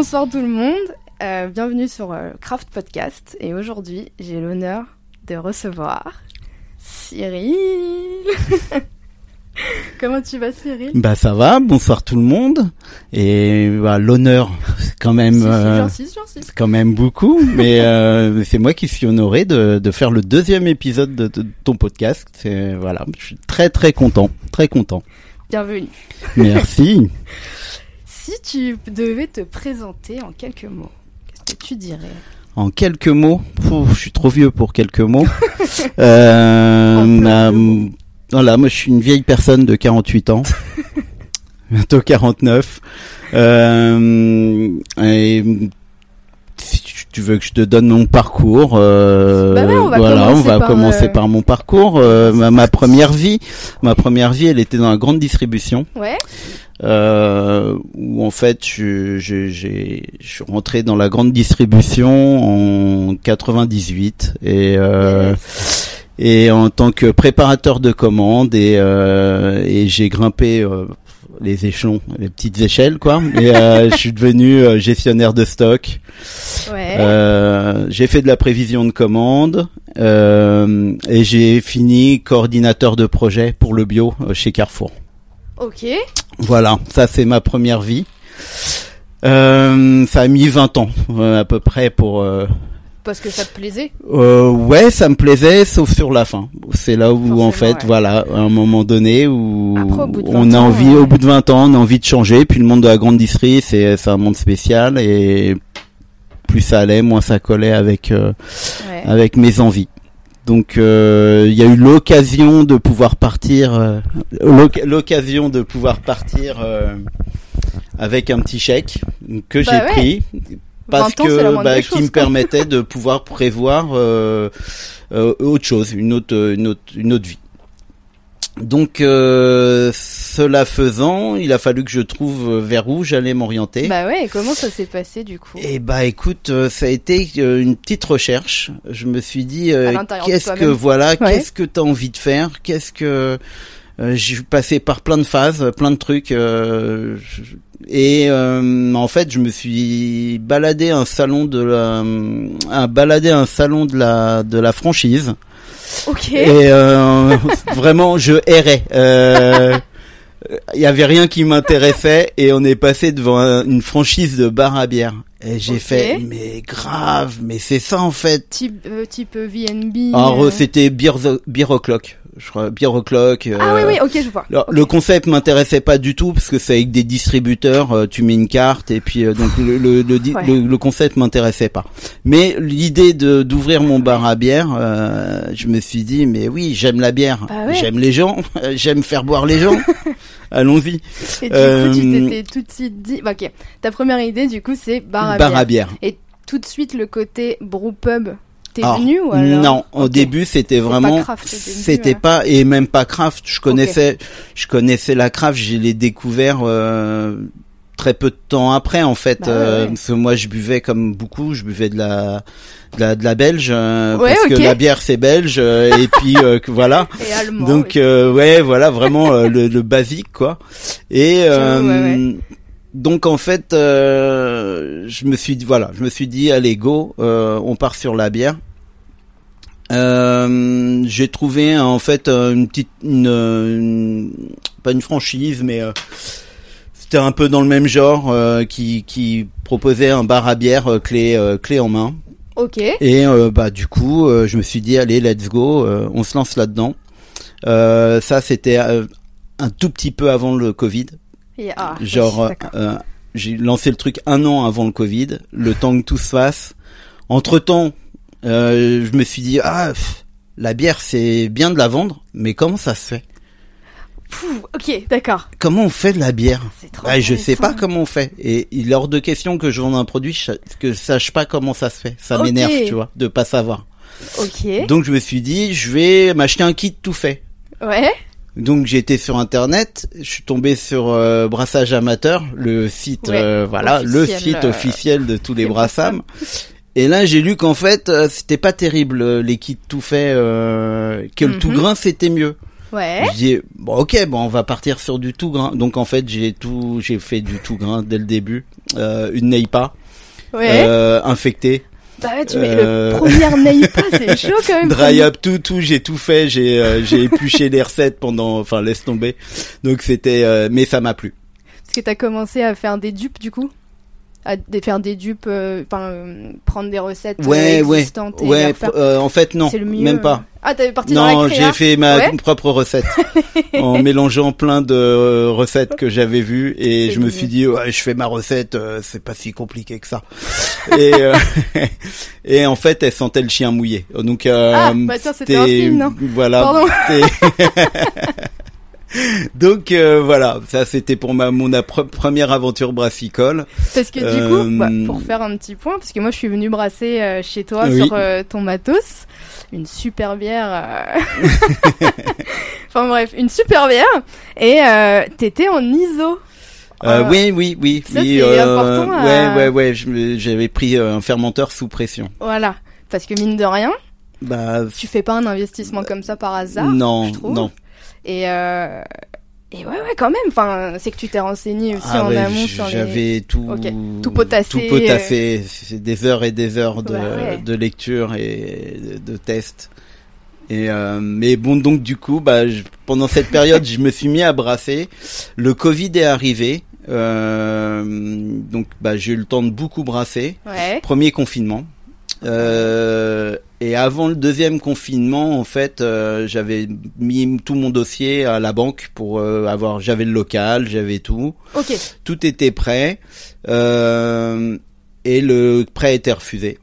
bonsoir tout le monde. Euh, bienvenue sur euh, Craft Podcast. Et aujourd'hui, j'ai l'honneur de recevoir Cyril. Comment tu vas, Cyril? Bah ça va. Bonsoir tout le monde. Et bah, l'honneur, c'est quand même, euh, c'est quand même beaucoup. mais c'est moi qui suis honoré de, de faire le deuxième épisode de, de ton podcast. C'est voilà, je suis très très content, très content. Bienvenue. Merci. Si tu devais te présenter en quelques mots, qu'est-ce que tu dirais En quelques mots, Pouf, je suis trop vieux pour quelques mots. euh, voilà, moi je suis une vieille personne de 48 ans, bientôt 49. Euh, et si tu veux que je te donne mon parcours, euh, Bah ouais, on va voilà, on va par, commencer par mon parcours. Euh, ma, ma première vie, ma première vie, elle était dans la grande distribution Ouais. Euh, où en fait je, je, j'ai- je suis rentré dans la grande distribution en 98 et euh, et en tant que préparateur de commandes et euh, et j'ai grimpé euh, les échelons, les petites échelles quoi. Et euh, je suis devenu euh, gestionnaire de stock. Ouais. Euh, j'ai fait de la prévision de commandes euh, et j'ai fini coordinateur de projet pour le bio chez Carrefour. Ok. Voilà, ça c'est ma première vie. Euh, ça a mis 20 ans euh, à peu près pour. Euh, Parce que ça te plaisait. euh, ouais, ça me plaisait, sauf sur la fin. C'est là où Forcément, en fait, ouais. voilà, à un moment donné où Après, au bout de on 20 a ans, envie, ouais. au bout de 20 ans, on a envie de changer. Puis le monde de la grande distrie, c'est c'est un monde spécial et plus ça allait, moins ça collait avec euh, Ouais. avec mes envies. Donc euh, il y a eu l'occasion de pouvoir partir, euh, l'oc- l'occasion de pouvoir partir euh, avec un petit chèque que Bah j'ai ouais. pris parce 20 ans, c'est la que bah, qui me quoi. permettait de pouvoir prévoir euh, euh, autre chose, une autre une autre une autre vie. Donc euh, cela faisant, il a fallu que je trouve vers où j'allais m'orienter. Bah ouais, et comment ça s'est passé du coup? Eh bah écoute, euh, ça a été euh, une petite recherche. Je me suis dit, euh, qu'est-ce que voilà, Ouais. qu'est-ce que t'as envie de faire, qu'est-ce que euh, j'ai passé par plein de phases, plein de trucs, euh, je- et euh, en fait je me suis baladé un salon de la, à balader un salon de la de la franchise. Ok. Et euh, vraiment, je errais. Euh, Il y avait rien qui m'intéressait et on est passé devant un- une franchise de bar à bière. Et j'ai fait, mais grave, mais c'est ça en fait. Type, euh, type VNB. Alors euh. euh, c'était Beer, Beer O'Clock, je crois, Beer O'Clock. Ah oui, euh, oui, ok, je vois. Le concept m'intéressait pas du tout parce que c'est avec des distributeurs, euh, tu mets une carte et puis euh, donc le le, le, di- Ouais. le, le concept m'intéressait pas. Mais l'idée de d'ouvrir mon bar à bière, euh, je me suis dit mais oui j'aime la bière, Bah ouais. j'aime les gens, j'aime faire boire les gens. Allons-y. Et du euh, coup, tu t'étais tout de suite dit. Bah, ok. Ta première idée, du coup, c'est bar à bar bière. à bière. Et tout de suite, le côté brewpub, t'es Alors, venu ou alors Non, au début c'était vraiment, c'était pas et même pas craft. Je connaissais, je connaissais la craft, je l'ai découvert euh, très peu de temps après en fait. Bah euh, ouais. Parce que moi je buvais comme beaucoup, je buvais de la de la, de la belge euh, Ouais, parce que la bière c'est belge euh, et puis euh, que voilà. Et allemand. Donc oui. euh, ouais, voilà vraiment euh, le, le basique quoi. Et ouais, donc en fait, euh, je me suis dit voilà, je me suis dit allez go, euh, on part sur la bière. Euh, j'ai trouvé en fait une petite, une, une- pas une franchise, mais euh, c'était un peu dans le même genre euh, qui, qui proposait un bar à bière clé clé en main. Ok. Et bah du coup, je me suis dit allez, let's go, euh, on se lance là-dedans. Euh, ça c'était euh, un tout petit peu avant le Covid. Et- ah, Genre, euh, j'ai lancé le truc un an avant le Covid, le temps que tout se fasse. Entre temps, euh, je me suis dit ah pff, la bière c'est bien de la vendre, mais comment ça se fait? Pouh, ok, d'accord. Comment on fait de la bière? Trop. Ah, Je sais pas comment on fait. Et il est hors de question que je vende un produit je- que je sache pas comment ça se fait. Ça m'énerve, tu vois, de pas savoir. Ok. Donc je me suis dit, je vais m'acheter un kit tout fait. Ouais. Donc j'ai été sur internet, je suis tombé sur euh, Brassage Amateur, le site, Ouais, euh, voilà, le site euh, officiel de tous les des Brassam. Et là j'ai lu qu'en fait euh, c'était pas terrible euh, les kits tout faits, euh, que le tout Mhm. grain c'était mieux. Ouais. Dis bon ok bon on va partir sur du tout grain. Donc en fait j'ai tout j'ai fait du tout grain dès le début. Euh, une Neipa Ouais. euh, infectée, bah ouais, tu mets euh, le premier Neipa, c'est chaud quand même. dry up tout tout j'ai tout fait. J'ai euh, j'ai épluché les recettes pendant enfin laisse tomber. Donc c'était euh, mais ça m'a plu. Parce que t'as commencé à faire des dupes du coup? À faire des dupes, euh, euh, prendre des recettes euh, Ouais ouais existantes et ouais. en fait non le mieux. même pas. Ah, t'avais parti dans la Non, j'ai fait ma Ouais. propre recette en mélangeant plein de recettes que j'avais vues et je me suis dit ouais, je fais ma recette, c'est pas si compliqué que ça. et et en fait, elle sentait le chien mouillé. Donc Ah, bah tiens, c'était un signe, non? Voilà. Donc euh, voilà, ça c'était pour ma mon première aventure brassicole. Parce que du Euh, coup, bah, pour faire un petit point, parce que moi je suis venue brasser euh, chez toi Oui. sur euh, ton matos, une super bière. euh, enfin bref, une super bière. Et euh, t'étais en ISO. Euh, Euh, oui, oui, oui, ça, oui. c'est euh, Ouais, ouais, ouais. J'avais pris euh, un fermenteur sous pression. Voilà. Parce que mine de rien, Bah tu fais pas un investissement comme ça par hasard. non, je trouve. non. Et, euh, et ouais, ouais, quand même. Enfin, c'est que tu t'es renseigné aussi Ah en ouais, amont sur les. J'avais tout, Ok. Tout potassé, tout potassé. C'est des heures et des heures de, Ouais, ouais. de lecture et de, de tests. Et euh, mais bon, donc du coup, bah, je- pendant cette période, je me suis mis à brasser. Le Covid est arrivé, euh, donc bah, j'ai eu le temps de beaucoup brasser. Ouais. Premier confinement. Euh, et avant le deuxième confinement, en fait, euh, j'avais mis tout mon dossier à la banque pour euh, avoir. J'avais le local, j'avais tout, Ok. tout était prêt, euh, et le prêt était refusé.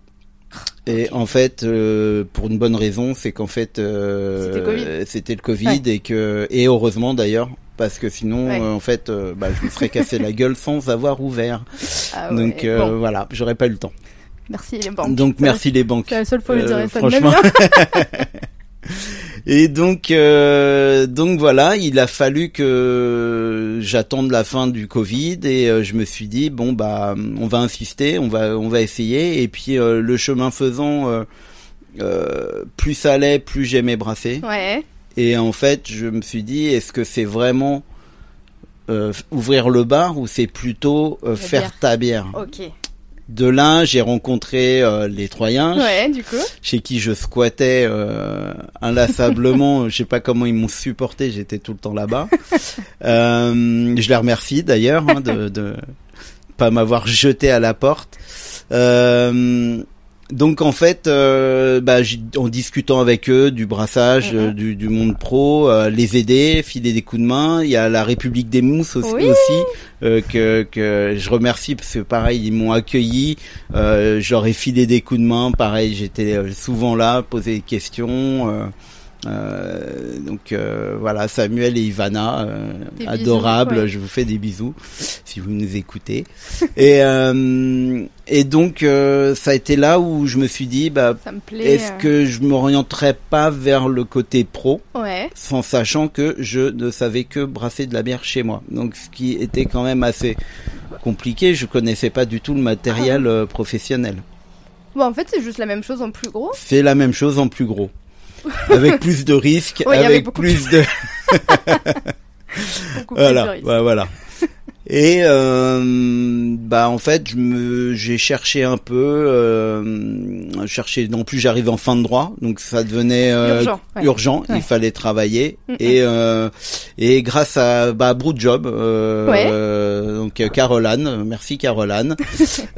Et en fait, euh, pour une bonne raison, c'est qu'en fait, euh, C'était Covid. c'était le Covid et que et heureusement d'ailleurs. Parce que sinon, Ouais. euh, en fait, bah, je me serais cassé la gueule sans avoir ouvert. Ah ouais. Donc Bon, voilà, j'aurais pas eu le temps. Merci les banques. Donc Ça, merci les banques. C'est la seule fois où je Euh, dirais ça ma vie. franchement. hein. Et donc euh, donc voilà, il a fallu que j'attende la fin du Covid et euh, je me suis dit bon bah on va insister, on va on va essayer et puis euh, le chemin faisant euh, euh, plus ça allait, plus j'aimais brasser Ouais. et en fait, je me suis dit est-ce que c'est vraiment euh, ouvrir le bar ou c'est plutôt euh, faire bière. ta bière? Ok. De là, j'ai rencontré euh, les Troyens Ouais, du coup. chez qui je squattais euh, inlassablement. je sais pas comment ils m'ont supporté, j'étais tout le temps là-bas. Euh, je les remercie d'ailleurs hein, de, de pas m'avoir jeté à la porte. Euh, donc en fait, euh, bah, en discutant avec eux du brassage, Mhm. euh, du, du monde pro, euh, les aider, filer des coups de main. Il y a la République des mousses aussi, Oui. aussi, euh, que, que je remercie parce que pareil, ils m'ont accueilli. Euh, ai filé des coups de main. Pareil, j'étais souvent là, poser des questions. Euh, donc euh, voilà, Samuel et Ivana, euh, bisous, adorables. ouais. Je vous fais des bisous si vous nous écoutez. et et donc ça a été là où je me suis dit, bah est-ce que je m'orienterais pas vers le côté pro, Ouais. sans sachant que je ne savais que brasser de la bière chez moi. Donc ce qui était quand même assez compliqué. Je connaissais pas du tout le matériel Ah. professionnel. Bon, en fait, c'est juste la même chose en plus gros. C'est la même chose en plus gros. Avec plus de risques, avec plus de Beaucoup plus de voilà, voilà. Et euh, bah en fait, je me j'ai cherché un peu, euh, cherché. En plus, j'arrive en fin de droit, donc ça devenait euh, Urgent, ouais. urgent, Ouais. Il fallait travailler Mm, mm. et euh, et grâce à bah Broodjob, Ouais. donc Caroline, merci Caroline,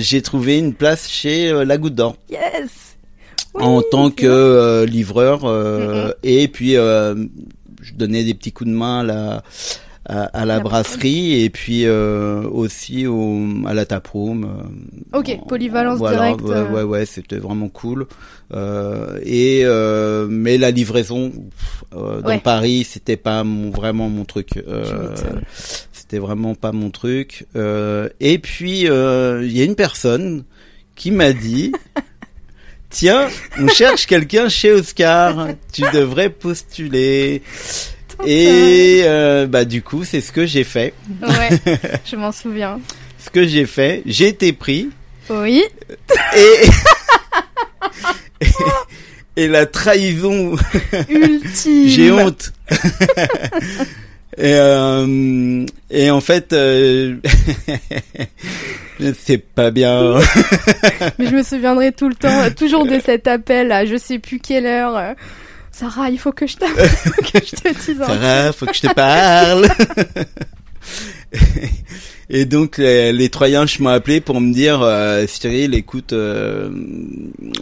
j'ai trouvé une place chez La Goutte d'Or Yes. En tant que euh, livreur euh, et puis euh, je donnais des petits coups de main à la à, à la La brasserie et puis euh, aussi au, à la taproom. euh, Ok, en- polyvalence voilà, directe, Ouais, ouais, ouais, c'était vraiment cool. Euh, et euh, mais la livraison pff, euh, dans Ouais. Paris, c'était pas mon, vraiment mon truc. C'était vraiment pas mon truc. Euh, et puis euh, il y a une personne qui m'a dit Tiens, on cherche quelqu'un chez Oscar. Tu devrais postuler. Et euh, bah du coup, c'est ce que j'ai fait. Ouais, je m'en souviens. Ce que j'ai fait, j'ai été pris Oui. et et la trahison Ultime. j'ai honte et euh, et en fait euh, c'est pas bien Mais je me souviendrai tout le temps, toujours de cet appel à je sais plus quelle heure. euh, Sarah, il faut que je que te dise Sarah faut que je te parle et donc les, les Troyens m'ont appelé pour me dire euh, Cyril écoute euh,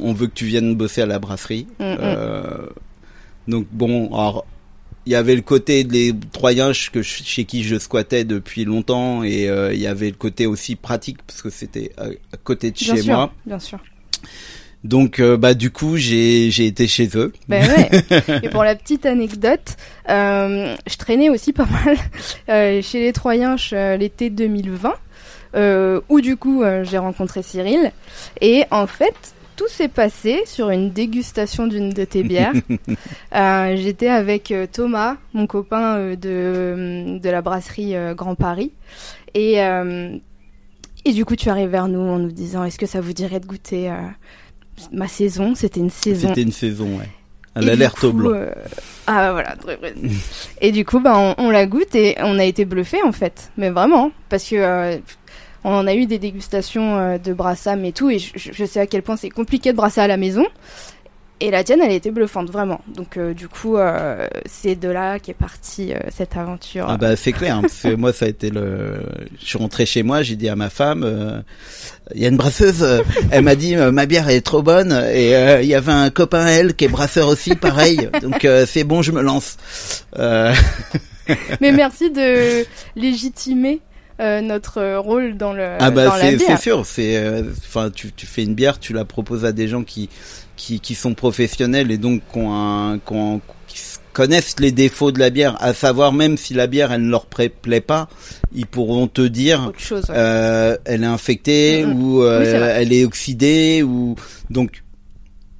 on veut que tu viennes bosser à la brasserie Mm, mm. Euh, donc bon alors il y avait le côté des Troyens que je- chez qui je squattais depuis longtemps et euh, il y avait le côté aussi pratique parce que c'était à, à côté de Bien chez sûr, moi bien sûr. donc euh, bah du coup j'ai j'ai été chez eux Ben ouais. Et pour la petite anecdote, euh, je traînais aussi pas mal euh, chez les Troyens euh, l'été 2020, euh, où du coup euh, j'ai rencontré Cyril. Et en fait, tout s'est passé sur une dégustation d'une de tes bières. Euh, J'étais avec euh, Thomas, mon copain euh, de, de la brasserie Grand Paris. Et, et du coup, tu arrives vers nous en nous disant Est-ce que ça vous dirait de goûter ma saison? C'était une saison c'était une saison ouais à l'alerte au blanc euh, Ah voilà, très précis. et du coup, bah, on, on la goûte et on a été bluffé en fait. Mais vraiment, parce que euh, on a eu des dégustations euh, de brassam et tout, et je, sais à quel point c'est compliqué de brasser à la maison. Et la tienne, elle était bluffante, vraiment. Donc euh, du coup, euh, c'est de là qu'est partie euh, cette aventure. Ah bah c'est clair, hein, parce que moi ça a été le. Je suis rentré chez moi, j'ai dit à ma femme, il y a une brasseuse, elle m'a dit ma bière est trop bonne et il y avait un copain elle qui est brasseur aussi, pareil, donc c'est bon, je me lance. Mais merci de légitimer euh, notre euh, rôle dans le ah bah c'est sûr, c'est euh, enfin tu tu fais une bière, tu la proposes à des gens qui qui qui sont professionnels et donc qui ont un qui ont- qui s- connaissent les défauts de la bière, à savoir même si la bière elle ne leur pla- plaît pas, ils pourront te dire Autre chose. ouais. euh, elle est infectée Mhm. ou euh, Oui, elle est oxydée ou donc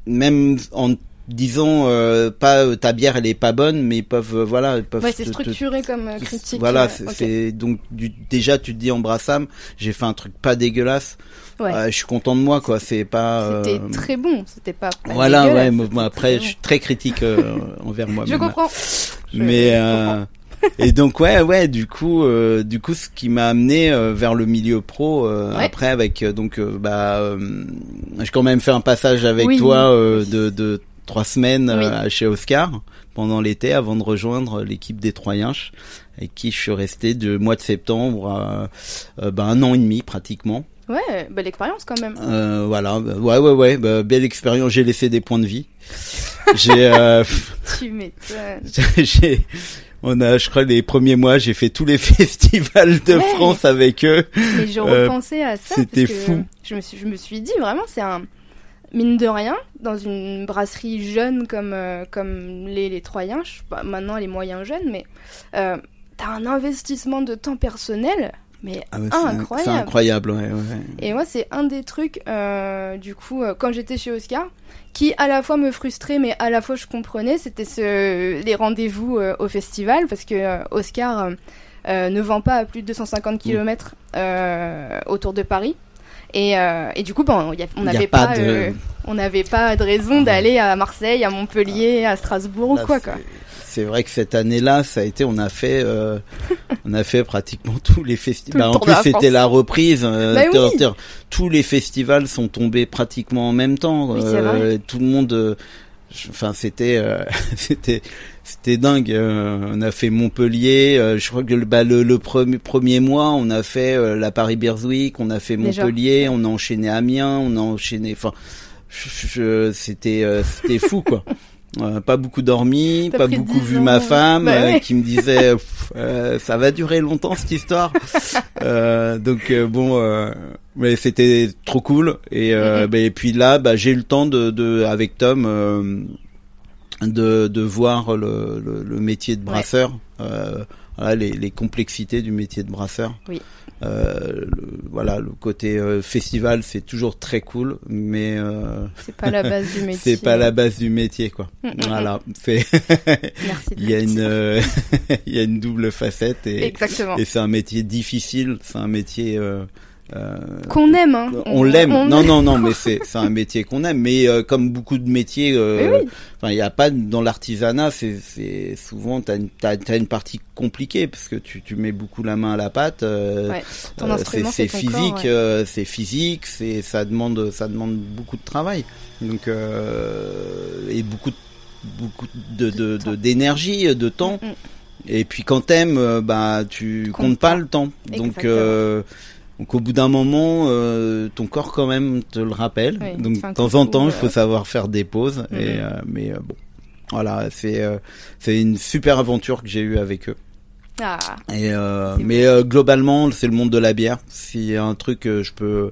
même en disant euh, pas euh, ta bière elle est pas bonne mais ils peuvent euh, voilà ils peuvent ouais, c'est te- te- structuré comme euh, critique. voilà c'est donc du- déjà tu te dis en brassam j'ai fait un truc pas dégueulasse Ouais. Euh, je suis content de moi quoi c'est pas C'était euh, très bon, c'était pas. pas voilà ouais moi, après bon. je suis très critique euh, envers moi Je comprends. Mais je euh, et donc ouais ouais du coup euh, du coup ce qui m'a amené euh, vers le milieu pro euh, Ouais. après avec donc bah euh, j'ai quand même fait un passage avec Oui. toi euh, de, de trois semaines Oui. euh, chez Oscar pendant l'été avant de rejoindre l'équipe des Troyens avec qui je suis resté de mois de septembre à euh, bah, un an et demi pratiquement Ouais, belle expérience quand même. euh, voilà bah, ouais ouais ouais bah, belle expérience j'ai laissé des points de vie j'ai euh, Tu m'étonnes. j'ai on a je crois les premiers mois j'ai fait tous les festivals de Ouais. France avec eux Mais je Euh, repensais à ça. c'était fou. Je me suis, je me suis dit vraiment, c'est un mine de rien dans une brasserie jeune comme euh, comme les les Troyens. Je sais pas, maintenant les moyens jeunes, mais euh, t'as un investissement de temps personnel, mais Ah ouais, incroyable. c'est incroyable ouais, ouais. Et moi, c'est un des trucs, euh, du coup, quand j'étais chez Oscar, qui à la fois me frustrait, mais à la fois je comprenais, c'était ce, les rendez-vous au festival, parce que Oscar ne vend pas à plus de 250 km autour de Paris. Et, euh, et du coup, bon, y a- on n'avait pas pas, de- euh, on n'avait pas de raison d'aller à Marseille, à Montpellier, à Strasbourg Là, ou quoi, c'est- quoi. c'est vrai que cette année-là ça a été on a fait euh, on a fait pratiquement tous les festivals le en plus c'était la reprise Bah oui. tous les festivals sont tombés pratiquement en même temps Oui, tout le monde enfin c'était c'était c'était dingue euh, on a fait Montpellier euh, je crois que le, bah, le, le premier premier mois on a fait euh, la Paris Beers Week on a fait Déjà. Montpellier on a enchaîné Amiens on a enchaîné enfin c'était euh, c'était fou quoi Euh, pas beaucoup dormi pas beaucoup 10 vu ans, ma femme Bah euh, ouais. qui me disait euh, ça va durer longtemps cette histoire euh, donc bon euh, mais c'était trop cool et euh, Mhm. bah, et puis là bah j'ai eu le temps de, de avec Tom euh, de de voir le, le, le métier de brasseur euh, voilà, les, les complexités du métier de brasseur Oui. euh, le, voilà le côté euh, festival c'est toujours très cool mais euh, C'est pas la base du métier. c'est pas la base du métier quoi Mm, mm, voilà c'est Merci de il y a une euh, il y a une double facette et Exactement. et c'est un métier difficile c'est un métier euh, qu'on aime. Hein. On, l'aime. Non, non, non, mais c'est un métier qu'on aime. Mais euh, comme beaucoup de métiers, euh, enfin, il y a pas dans l'artisanat, c'est souvent t'as une t'as, t'as une partie compliquée parce que tu tu mets beaucoup la main à la pâte. Euh, Ouais. Euh, c'est physique, ouais. euh, c'est physique, c'est ça demande ça demande beaucoup de travail. Donc euh, et beaucoup de- beaucoup de de- de- d'énergie, de, temps. Mm, mm. Et puis quand t'aimes, bah tu comptes comptes pas le temps. Donc Exactement. euh, donc au bout d'un moment, euh, ton corps quand même te le rappelle. Oui, donc de temps en temps, il coude, faut euh. savoir faire des pauses. Mhm. Et euh, mais euh, bon, voilà, c'est euh, c'est une super aventure que j'ai eue avec eux. Ah, Et euh, mais euh, globalement, c'est le monde de la bière. A un truc je peux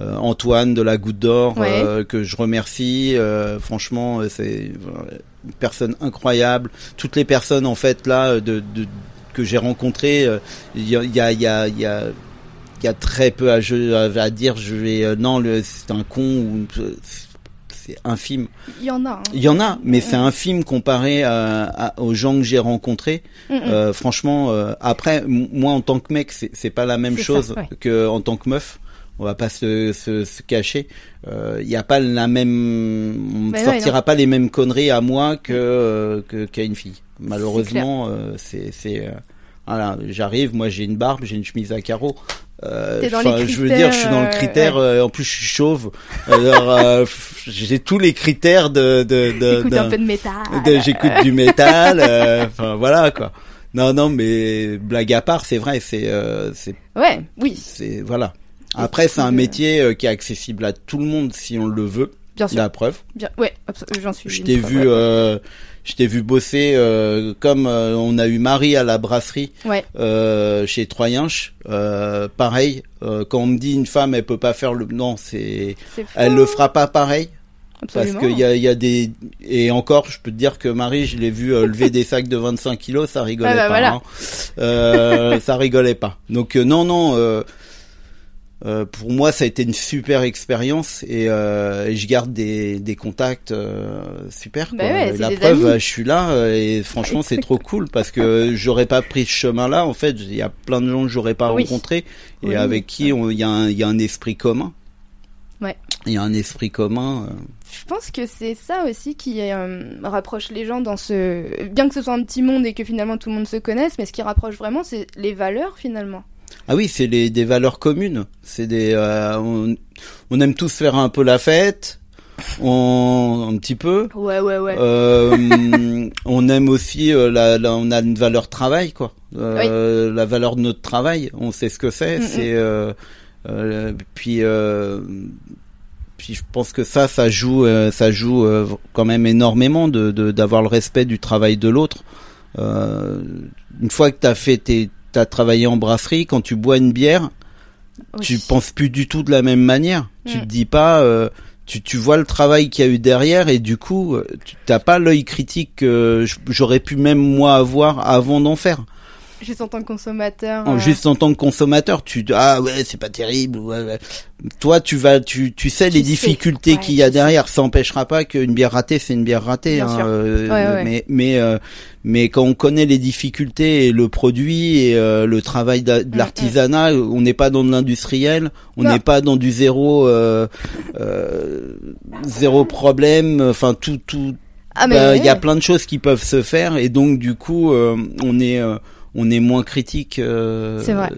euh, Antoine de la Goutte d'Or Ouais. euh, que je remercie. euh, franchement, euh, c'est euh, une personne incroyable. Toutes les personnes en fait là euh, de, de que j'ai rencontrées, euh, il y a y a y a, y a y a très peu à, je- à, à dire. Je vais euh, non, c'est un con ou euh, c'est infime. il y en a. hein. Il y en a, mais Mm, c'est infime comparé à- à- aux gens que j'ai rencontrés. Mm, mm. Euh, franchement, euh, après, moi en tant que mec, c'est pas la même ça, chose ouais. que en tant que meuf. On va pas se, se, se cacher. Il y a pas la même, on Bah ouais, sortira pas les mêmes conneries à moi que euh, qu'à une fille. Malheureusement, euh, c'est c'est euh, voilà. J'arrive, moi j'ai une barbe, j'ai une chemise à carreaux. Euh, dans je veux dire, je suis dans le critères, critère. euh, en plus, je suis chauve. Alors, euh, j'ai tous les critères de de de. Écoute d'un- un peu de métal. J'écoute du métal. euh, Enfin voilà quoi. Non non mais blague à part, c'est vrai, c'est euh, c'est Ouais, oui, c'est voilà. Après c'est un métier euh, qui est accessible à tout le monde si on le veut. Bien sûr. La preuve. Bien, ouais, abso- j'en suis. Je t'ai vu euh, je t'ai vu bosser euh, comme euh, on a eu Marie à la brasserie Ouais, euh, chez Troyenche. Euh, pareil, euh, quand on me dit une femme elle peut pas faire le non c'est elle le fera pas pareil parce absolument. qu'il y a, y a des et encore je peux te dire que Marie je l'ai vu euh, lever des sacs de 25 kilos ça rigolait Ah bah pas voilà. hein. Euh, ça rigolait pas donc euh, non non euh, pour moi ça a été une super expérience et, euh, et je garde des, des contacts euh, super quoi. Bah ouais, la preuve amis. je suis là et franchement c'est trop cool parce que j'aurais pas pris ce chemin là en fait il y a plein de gens que j'aurais pas Oui. rencontrés et Oui, avec qui il y a un il y a un esprit commun Ouais. il y a un esprit commun Je pense que c'est ça aussi qui rapproche les gens dans ce. Bien que ce soit un petit monde et que finalement tout le monde se connaisse, mais ce qui rapproche vraiment, c'est les valeurs finalement. Ah oui, c'est les, des valeurs communes. C'est des, euh, on, on aime tous faire un peu la fête, on, un petit peu. Ouais, ouais, ouais. Euh, on aime aussi euh, la, la- on a une valeur travail quoi. Euh, La valeur de notre travail, on sait ce que c'est. Mm. C'est puis puis je pense que ça, ça joue, ça joue quand même énormément de de- d'avoir le respect du travail de l'autre. Euh, une fois que t'as fait tes, t'as travaillé en brasserie, quand tu bois une bière, Oui. tu penses plus du tout de la même manière. Tu Mm. te dis pas, euh, tu, tu vois le travail qu'il y a eu derrière et du coup, euh, tu t'as pas l'œil critique que j'aurais pu même moi avoir avant d'en faire. Juste en tant que consommateur. Euh, Juste en tant que consommateur, tu ah ouais c'est pas terrible. ouais, ouais. Toi tu vas tu tu sais Tu les sais, difficultés ouais, qu'il y a derrière. Ça empêchera pas qu'une bière ratée c'est une bière ratée. Bien hein, sûr. euh. Mais mais euh, mais quand on connaît les difficultés et le produit et euh, le travail de Mm, l'artisanat, on n'est pas dans de l'industriel, on n'est pas dans du zéro euh, euh, zéro problème. Enfin tout tout Ah, mais. bah, il y a plein de choses qui peuvent se faire et donc du coup on est euh, on est moins critique. euh, C'est vrai.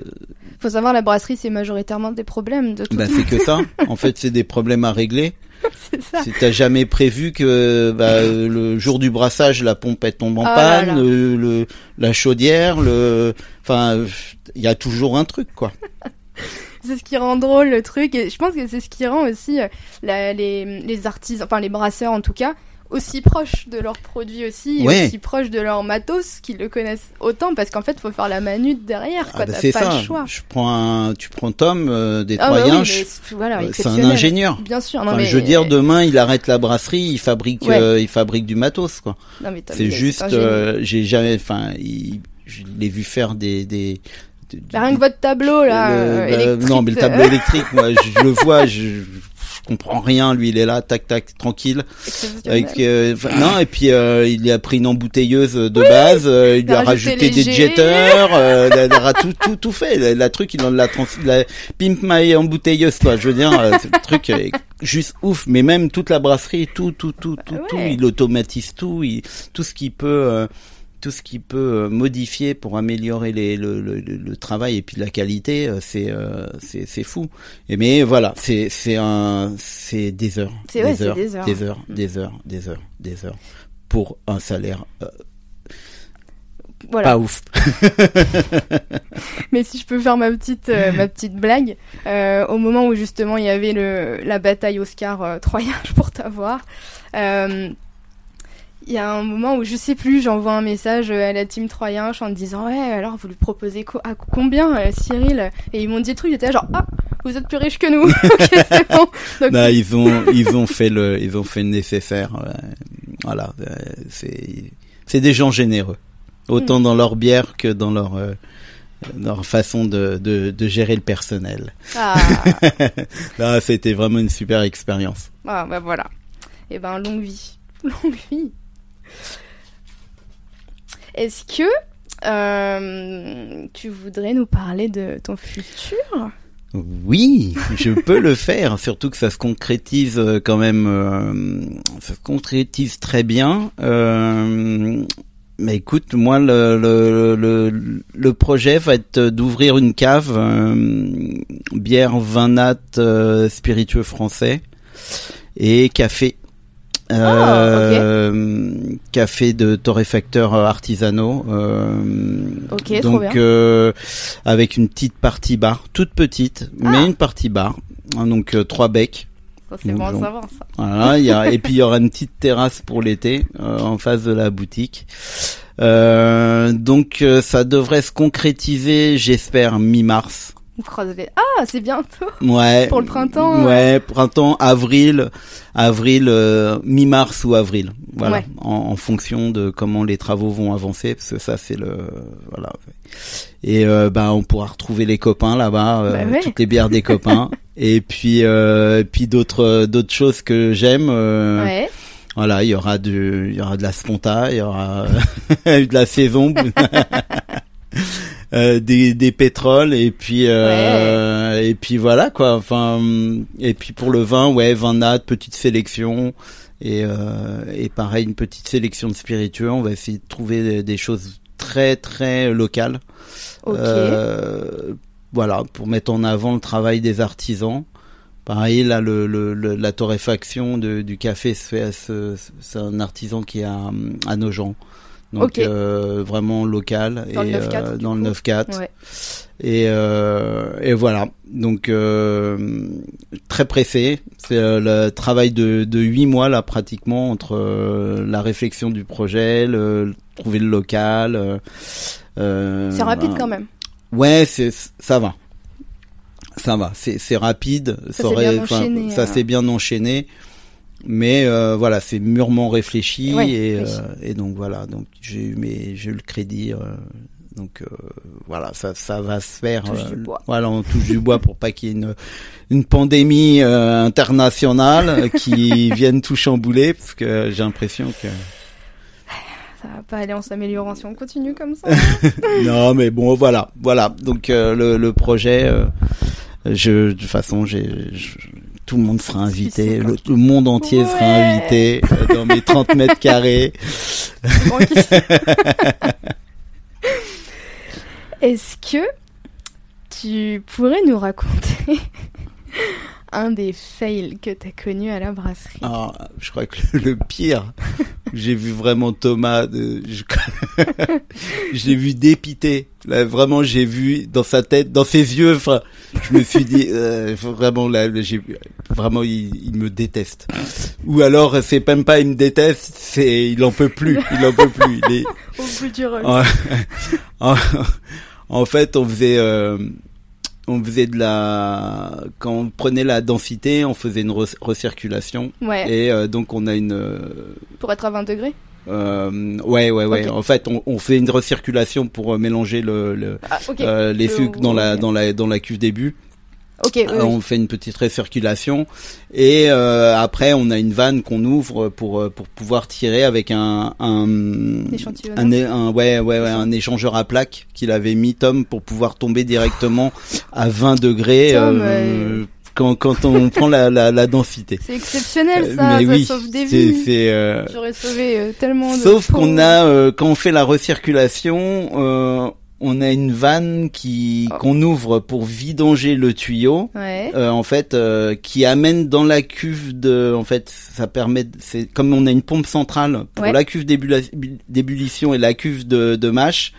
Faut savoir, la brasserie, c'est majoritairement des problèmes de tout. Bah c'est que ça. En fait c'est des problèmes à régler. c'est ça. T'as jamais prévu que bah, le jour du brassage la pompe elle tombe en Oh panne, là. Le, le- la chaudière, le enfin il y a toujours un truc quoi. C'est ce qui rend drôle le truc. Et je pense que c'est ce qui rend aussi euh, la- les, les artisans, enfin les brasseurs en tout cas, aussi proches de leurs produits aussi, et aussi proches de leur matos, qu'ils le connaissent autant, parce qu'en fait, faut faire la manute derrière, Ah, quoi. bah, T'as c'est pas ça. le choix. Je prends un, tu prends Tom euh, des Ah, bah oui, c'est- voilà, euh, c'est un ingénieur. Bien sûr. Non, Enfin, mais... je veux dire, demain, il arrête la brasserie, il fabrique, Ouais. euh, il fabrique du matos, quoi. Non, mais t'as- C'est juste, euh, j'ai jamais, enfin, il- je l'ai vu faire des, des, Bah, rien que votre tableau, là, le- euh, bah, électrique, non, mais le tableau euh, électrique, moi, je, je le vois, je comprends rien. Lui, il est là, tac, tac, tranquille. Avec, euh, non, et puis euh, il a pris une embouteilleuse de base, euh, il lui a rajouté des jetters, il a tout, tout, tout fait. La, truc, il en l'a trans, la pimp my embouteilleuse, toi. Je veux dire, le truc est juste ouf. Mais même toute la brasserie, tout, tout, tout, tout, tout, il automatise tout, il, tout ce qui peut tout ce qui peut euh, modifier pour améliorer les, le, le, le, travail et puis la qualité, euh, c'est euh, c'est c'est fou. Et mais voilà, c'est c'est un c'est des heures, des, heures, des, heures, des heures, des heures, des heures, des heures pour un salaire. voilà. Pas ouf. mais si je peux faire ma petite ma petite blague, au moment où justement il y avait le la bataille Oscar Troyen pour t'avoir. Euh, il y a un moment où je sais plus, j'envoie un message à la team Troyen en disant ouais alors vous lui proposez à combien euh, Cyril? Et ils m'ont dit le truc, j'étais genre ah vous êtes plus riche que nous. bon. Donc, bah, ils ont ils ont fait le ils ont fait le nécessaire. voilà euh, c'est c'est des gens généreux autant hmm. dans leur bière que dans leur euh, leur façon de, de, de, gérer le personnel. Ah. Là, c'était vraiment une super expérience. Ah bah voilà. Et eh ben longue vie, longue vie. Est-ce que euh, tu voudrais nous parler de ton futur? Oui, je peux le faire, surtout que ça se concrétise euh, quand même, euh, ça se concrétise très bien. mais écoute, moi, le, projet va être d'ouvrir une cave, bière, vin nat, spiritueux français et café ah, euh, café de torréfacteurs artisanaux. Euh, donc trop bien. Euh, avec une petite partie bar, toute petite, mais ah. une partie bar. Hein, donc euh, trois becs. c'est bon à savoir ça. Voilà, y a, et puis il y aura une petite terrasse pour l'été en face de la boutique. donc ça devrait se concrétiser, j'espère, mi-mars. Ah, c'est bientôt. Ouais. Pour le printemps. Ouais, printemps, avril, avril, euh, mi-mars ou avril. Voilà. En, fonction de comment les travaux vont avancer, parce que ça c'est le voilà. Et euh, bah on pourra retrouver les copains là-bas, euh, bah toutes les bières des copains. Et puis euh, puis d'autres d'autres choses que j'aime. ouais. Voilà, il y aura du, il y aura de la sponta, il y aura de la saison. Euh, des, des pétroles et puis euh, et puis voilà quoi. Enfin et puis pour le vin ouais vin nat petite sélection. Et euh, et pareil une petite sélection de spiritueux. On va essayer de trouver des, choses très très locales. Euh, voilà pour mettre en avant le travail des artisans. Pareil, là, le, le, la torréfaction de, du café, c'est un artisan qui est à, à Nogent donc euh, vraiment local dans et le 9-4, euh, dans le 9-4 ouais. et euh, et voilà. Donc très pressé. C'est le travail de de huit mois là pratiquement entre la réflexion du projet le, trouver le local c'est rapide quand même. Ouais c'est ça va. Ça va. C'est c'est rapide. Ça, ça, aurait, enchaîné, ça s'est bien enchaîné mais euh, voilà c'est mûrement réfléchi et, euh, et donc voilà. Donc j'ai eu mes j'ai eu le crédit euh, donc euh, voilà ça ça va se faire voilà on touche du bois pour pas qu'il y ait une une pandémie internationale qui vienne tout chambouler parce que j'ai l'impression que ça va pas aller en s'améliorant si on continue comme ça non mais bon voilà voilà. Donc le, le projet je de toute façon j'ai tout le monde sera invité, le, monde entier sera invité euh, dans mes 30 mètres carrés. Est-ce que tu pourrais nous raconter un des fails que tu as connu à la brasserie ah, Je crois que le, pire, j'ai vu vraiment Thomas, de, je, je l'ai vu dépité. Là, vraiment, j'ai vu dans sa tête, dans ses yeux, enfin, je me suis dit, euh, vraiment, là, j'ai vraiment, il, il, me déteste. Ou alors, c'est même pas il me déteste, c'est il en peut plus, il en peut plus. Il est... Au bout du en, en, fait, on faisait... Euh, on faisait de la quand on prenait la densité, on faisait une recirculation. Ouais. Et euh, donc on a une euh, pour être à 20 degrés? Euh, ouais, ouais, ouais. En fait, on, on, fait une recirculation pour euh, mélanger le, le ah, les sucres dans la dans la dans la cuve début. Ok. Euh, oui. On fait une petite récirculation et euh, après on a une vanne qu'on ouvre pour euh, pour pouvoir tirer avec un un un, ouais ouais ouais un échangeur à plaques qu'il avait mis Tom pour pouvoir tomber directement à 20 degrés Tom, euh, quand quand on prend la, la la densité. C'est exceptionnel Euh, ça, mais ça oui, sauve des vies. euh, J'aurais sauvé euh, tellement de Sauf qu'on a, euh, quand on fait la recirculation, euh, on a une vanne qui Oh. qu'on ouvre pour vidanger le tuyau. Ouais. euh, en fait, euh, qui amène dans la cuve de, en fait, ça permet, c'est comme on a une pompe centrale pour Ouais. la cuve d'ébullition et la cuve de, de mâche.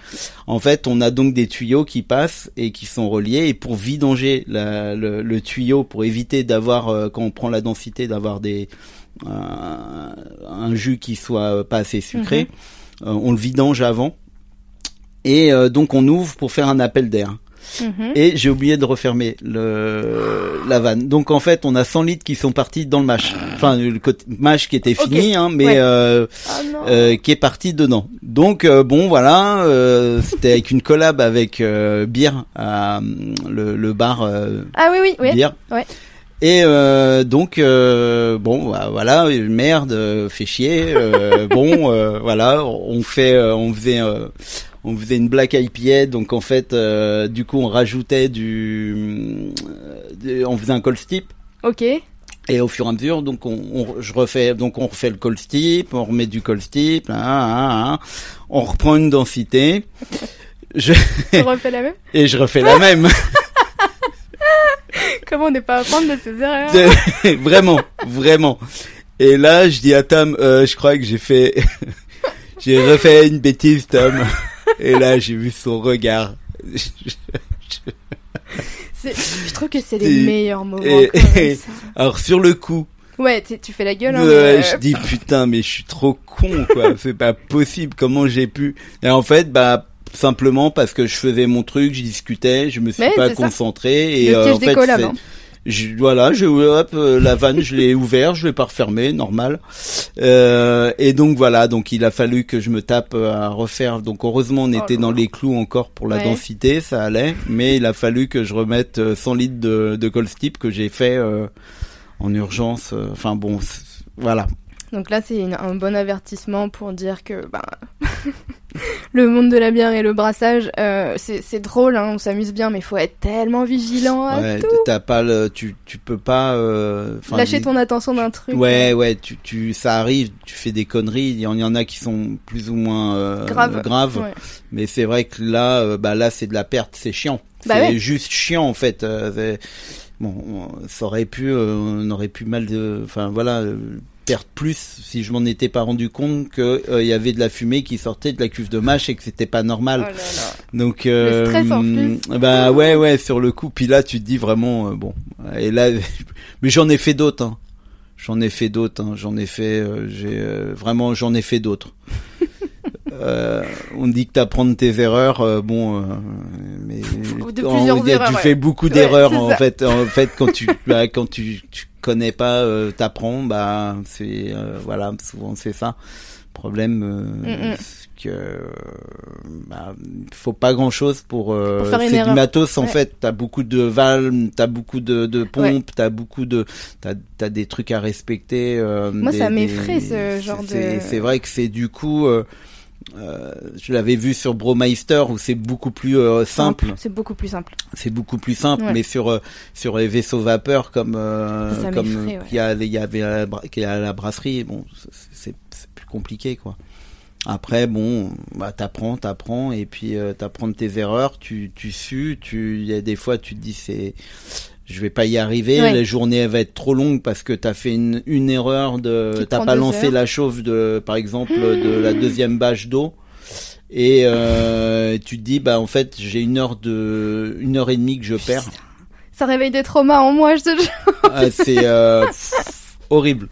En fait, on a donc des tuyaux qui passent et qui sont reliés et pour vidanger la- le, le tuyau, pour éviter d'avoir, euh, quand on prend la densité, d'avoir des un jus qui soit pas assez sucré, euh, on le vidange avant. Et euh, donc on ouvre pour faire un appel d'air Mhm. et j'ai oublié de refermer le la vanne. Donc en fait, on a 100 litres qui sont partis dans le mash. Enfin, le côté mash qui était fini, hein, mais Ouais. euh, Ah euh, qui est parti dedans. Donc euh, bon, voilà, euh, c'était avec une collab avec euh, Beer, à, le, le bar euh, Ah oui oui oui. Beer. Ouais. Et euh, donc euh, bon bah, voilà merde euh, fait chier euh, bon euh, voilà on fait on faisait euh, on faisait une black IPA donc en fait euh, du coup on rajoutait du euh, on faisait un cold steep Ok. et au fur et à mesure donc on, on- je refais donc on refait le cold steep on remet du cold steep hein, hein, hein. on reprend une densité je, Tu refais la même. et je refais la même Comment ne pas apprendre de ses erreurs vraiment, vraiment. Et là, je dis à Tom, euh, je crois que j'ai fait, j'ai refait une bêtise, Tom. Et là, j'ai vu son regard. Je trouve que c'est les meilleurs moments. et- quand même, et- ça. Alors sur le coup, Ouais, tu fais la gueule. Hein, euh, mais, je dis putain, mais je suis trop con, quoi. C'est pas possible. Comment j'ai pu? Et en fait, bah simplement parce que je faisais mon truc, je discutais, je me suis Mais pas c'est ça. concentré et euh, en fait, voilà, je, hop, euh, la vanne, je l'ai ouvert, je l'ai pas refermé, normal. Euh, et donc voilà, donc il a fallu que je me tape euh, à refaire. Donc heureusement, on Oh était dans les clous encore pour la Ouais. densité, ça allait. Mais il a fallu que je remette euh, 100 litres de, de que j'ai fait euh, en urgence. euh, Enfin bon, voilà. Donc là, c'est un bon avertissement pour dire que ben, le monde de la bière et le brassage, euh, c'est drôle, hein, on s'amuse bien, mais il faut être tellement vigilant à Ouais, tout. t'as pas le, tu, tu peux pas. euh, Lâcher ton attention d'un truc. Ouais, euh, ouais, tu, tu, ça arrive, tu fais des conneries. Il y en, il y en a qui sont plus ou moins euh, Grave. graves. ouais. Mais c'est vrai que là, euh, bah là, c'est de la perte, c'est chiant. Bah c'est ouais. juste chiant en fait. bon, on- ça aurait pu, euh, on aurait pu mal de, enfin voilà, euh, perdre plus si je m'en étais pas rendu compte que euh, il y avait de la fumée qui sortait de la cuve de mâche et que c'était pas Oh normal. là là. Donc, euh, stress en plus. bah ouais, ouais, sur le coup. Puis là, tu te dis vraiment, euh, bon, et là, mais j'en ai fait d'autres. Hein. J'en ai fait d'autres. Hein. J'en ai fait, euh, j'ai euh, vraiment, j'en ai fait d'autres. Euh, on dit que t'apprends de tes erreurs, euh, bon, euh, mais de en- plusieurs erreurs, tu ouais. fais beaucoup d'erreurs en ça. fait. En fait, quand tu, bah, quand tu, tu connais pas, euh, t'apprends, bah, c'est, euh, voilà, souvent c'est ça. Problème, euh, Mm, mm. c'est que, bah, faut pas grand chose pour, euh, Pour faire c'est du matos en Ouais. fait. T'as beaucoup de valves, t'as beaucoup de, de pompes, t'as beaucoup de, t'as, t'as des trucs à respecter. euh, Moi, des- ça m'effraie, ce genre de- C'est vrai que c'est du coup. Euh, je l'avais vu sur Bromeister où c'est beaucoup plus euh, simple, C'est beaucoup plus simple. c'est beaucoup plus simple, Ouais. mais sur euh, sur les vaisseaux vapeur comme euh, comme m'effraie, ouais. y, a- il y avait à la, y a la brasserie, bon, c'est- plus compliqué quoi. Après bon, bah t'apprends, t'apprends et puis euh, t'apprends de tes erreurs, tu tu sues, tu il y a des fois tu te dis c'est je vais pas y arriver, Ouais. la journée elle va être trop longue parce que t'as fait une, une erreur de t'as pas lancé heures. la chauffe de par exemple de la deuxième bâche d'eau et euh, tu te dis bah en fait j'ai une heure de une heure et demie que je perds. Ça réveille des traumas en moi, je te jure. Ah, c'est euh, horrible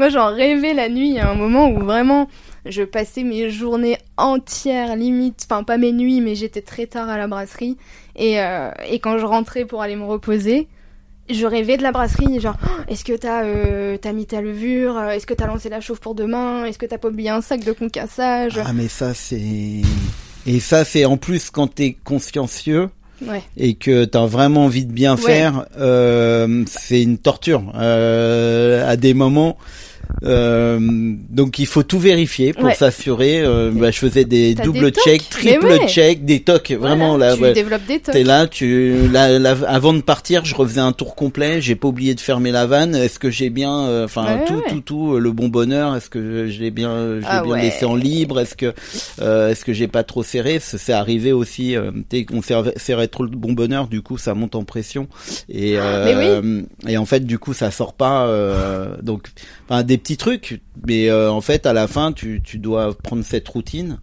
Moi, j'en rêvais la nuit. Il y a un moment où vraiment, je passais mes journées entières, limite, enfin pas mes nuits, mais j'étais très tard à la brasserie. Et, euh, et quand je rentrais pour aller me reposer, je rêvais de la brasserie. Genre, Oh, est-ce que t'as euh, t'as mis ta levure? Est-ce que t'as lancé la chauffe pour demain? Est-ce que t'as pas oublié un sac de concassage? Ah mais ça c'est et ça c'est en plus quand t'es consciencieux Ouais. et que tu as vraiment envie de bien Ouais. faire, euh, c'est une torture euh, à des moments. Euh, donc il faut tout vérifier pour Ouais. s'assurer. Euh, bah, je faisais des T'as double des tocs, checks, triple ouais. checks, des tocs. Vraiment Voilà, là, tu ouais. développes des tocs. T'es là, tu, là, là, avant de partir, je refaisais un tour complet. J'ai pas oublié de fermer la vanne. Est-ce que j'ai bien, euh, enfin Ouais, tout, tout, tout, euh, le bon bonheur. Est-ce que je l'ai bien, je Ah bien laissé en libre. Est-ce que, euh, est-ce que j'ai pas trop serré? C'est arrivé aussi. Euh, t'sais, qu'on serrait, trop le bon bonheur, du coup, ça monte en pression. Et, Ah, euh, et en fait, du coup, ça sort pas. Euh, donc, enfin, des petits trucs. Mais euh, en fait, à la fin, tu, tu dois prendre cette routine.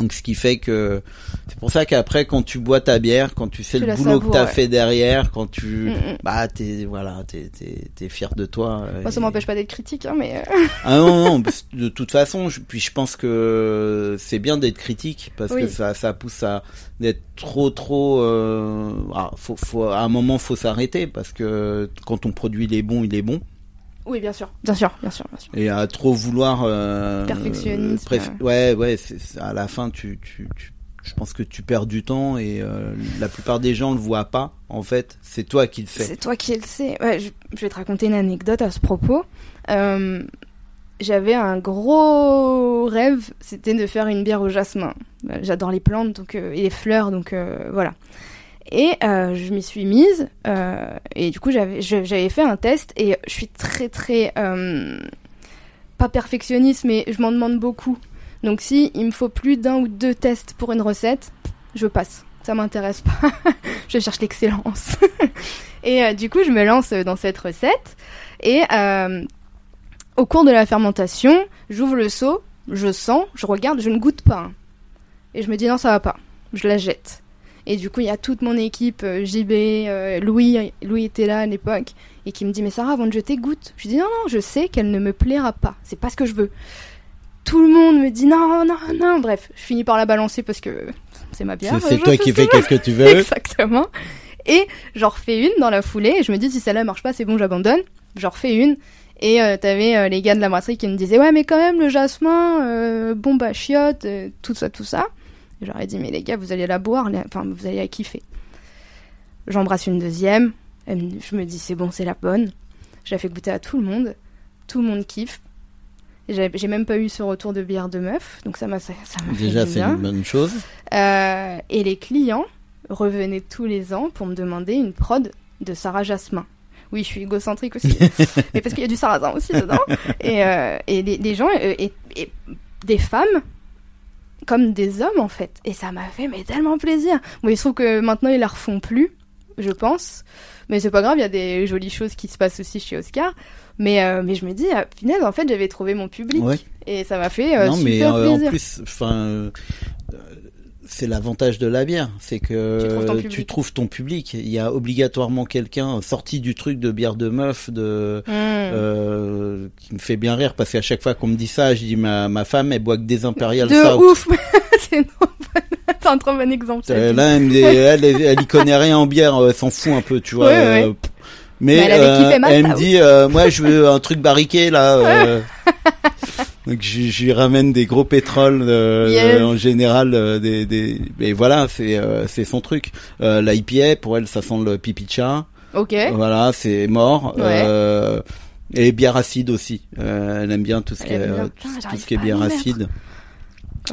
Donc, ce qui fait que c'est pour ça qu'après, quand tu bois ta bière, quand tu sais Tu le boulot que t'as ouais. fait derrière, quand tu, Mm, mm. bah, t'es, voilà, t'es, t'es, t'es fier de toi. Moi, ça Et- m'empêche pas d'être critique, hein, mais euh, Ah non, non, de toute façon, je, puis je pense que c'est bien d'être critique parce Oui. que ça, ça pousse à d'être trop, trop. Euh, ah, faut, faut, à un moment, faut s'arrêter parce que quand ton produit il est bon, il est bon. Oui, bien sûr, bien sûr, bien sûr, bien sûr. Et à trop vouloir. Euh, Perfectionnisme, préf- ouais, ouais, c'est, à la fin, tu, tu, tu, je pense que tu perds du temps et euh, la plupart des gens le voient pas. En fait, c'est toi qui le fais. C'est toi qui le sais. Ouais, je, je vais te raconter une anecdote à ce propos. Euh, J'avais un gros rêve, c'était de faire une bière au jasmin. J'adore les plantes donc, euh, et les fleurs, donc euh, voilà. Et euh, je m'y suis mise, euh, et du coup j'avais fait un test, et je suis très très... euh, pas perfectionniste, mais je m'en demande beaucoup. Donc si il me faut plus d'un ou deux tests pour une recette, je passe. Ça m'intéresse pas. je cherche l'excellence. et du coup, je me lance dans cette recette. Et au cours de la fermentation, j'ouvre le seau, je sens, je regarde, je ne goûte pas. Et je me dis non, ça va pas. Je la jette. Et du coup, il y a toute mon équipe, euh, JB, euh, Louis, Louis était là à l'époque, et qui me dit mais Sarah, avant de jeter, goûte. Je dis non, non, je sais qu'elle ne me plaira pas. C'est pas ce que je veux. Tout le monde me dit non, non, non. Bref, je finis par la balancer parce que c'est ma bière. C'est, toi qui ce que fais qu'est-ce que tu veux. Exactement. Et j'en refais une dans la foulée. Et je me dis, si celle-là marche pas, c'est bon, j'abandonne. J'en refais une. Et euh, t'avais euh, les gars de la brasserie qui me disaient, ouais, mais quand même, le jasmin, euh, bon, bah, chiotte, euh, tout ça, tout ça. J'aurais dit, mais les gars, vous allez la boire, la- enfin, vous allez la kiffer. J'embrasse une deuxième. Je me dis, c'est bon, c'est la bonne. Je la fais goûter à tout le monde. Tout le monde kiffe. J'ai même pas eu ce retour de bière de meuf, donc ça m'a ça, fait Déjà, bien. une bonne chose. Euh, et les clients revenaient tous les ans pour me demander une prod de Sarah Jasmin. Oui, je suis égocentrique aussi, mais parce qu'il y a du sarrasin aussi dedans. Et, euh, et les, les gens, euh, et, et des femmes comme des hommes en fait. Et ça m'a fait mais tellement plaisir. Bon, il se trouve que maintenant ils la refont plus, je pense. Mais c'est pas grave, il y a des jolies choses qui se passent aussi chez Oscar. Mais, euh, mais je me dis, ah, punaise, en fait, j'avais trouvé mon public. Ouais. Et ça m'a fait euh, non, mais super euh, en plaisir. plus, enfin, euh, c'est l'avantage de la bière, c'est que Tu trouves ton tu public. trouves ton public. Il y a obligatoirement quelqu'un sorti du truc de bière de meuf, de Mmh. euh, qui me fait bien rire parce qu'à chaque fois qu'on me dit ça, je dis ma ma femme elle boit que des impériales De stout. ouf C'est un trop bon exemple. ça. Euh, là, elle, elle, elle, elle y connaît rien en bière, elle s'en fout un peu, tu vois. Euh. Mais Mais elle avait euh, kiffé ma elle me dit, euh, moi, je veux un truc barriqué là. Donc, je je lui ramène des gros pétroles euh, Yes. en général, euh, des, des. Mais voilà, c'est euh, c'est son truc. Euh, la IPA, pour elle, ça sent le pipi de chat. Ok. Voilà, c'est mort. Ouais. Euh, et bière acide aussi. Euh, elle aime bien tout ce qui est bien. euh, tout, ce qui est bière acide.